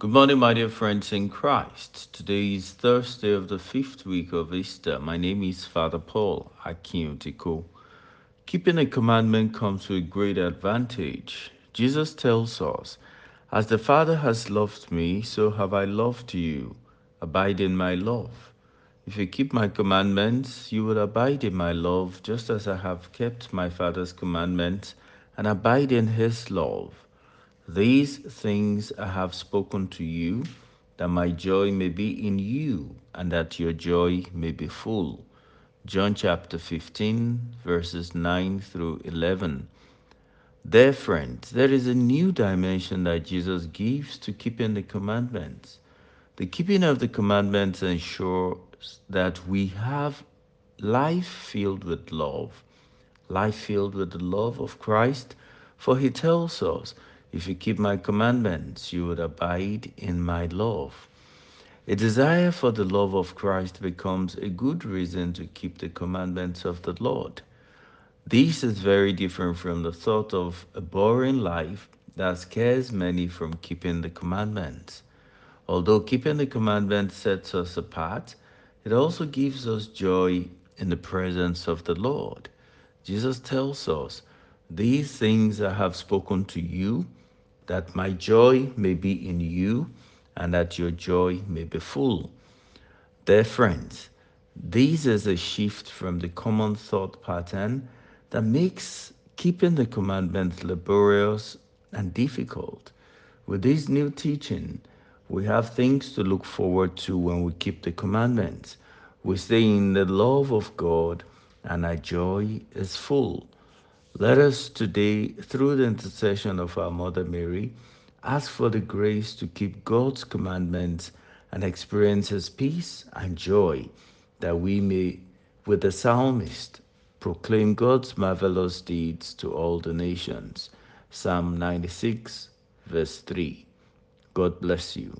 Good morning, my dear friends in Christ. Today is Thursday of the fifth week of Easter. My name is Father Paul Akinyotiko. Keeping a commandment comes with great advantage. Jesus tells us, As the Father has loved me, so have I loved you. Abide in my love. If you keep my commandments, you will abide in my love, just as I have kept my Father's commandments and abide in his love. These things I have spoken to you, that my joy may be in you, and that your joy may be full. John chapter 15, verses 9 through 11. Dear friends, there is a new dimension that Jesus gives to keeping the commandments. The keeping of the commandments ensures that we have life filled with love, life filled with the love of Christ, for he tells us, if you keep my commandments, you would abide in my love. A desire for the love of Christ becomes a good reason to keep the commandments of the Lord. This is very different from the thought of a boring life that scares many from keeping the commandments. Although keeping the commandments sets us apart, it also gives us joy in the presence of the Lord. Jesus tells us, These things I have spoken to you that my joy may be in you and that your joy may be full. Dear friends, this is a shift from the common thought pattern that makes keeping the commandments laborious and difficult. With this new teaching, we have things to look forward to when we keep the commandments. We stay in the love of God and our joy is full. Let us today, through the intercession of our Mother Mary, ask for the grace to keep God's commandments and experience His peace and joy, that we may, with the psalmist, proclaim God's marvelous deeds to all the nations. Psalm 96, verse 3. God bless you.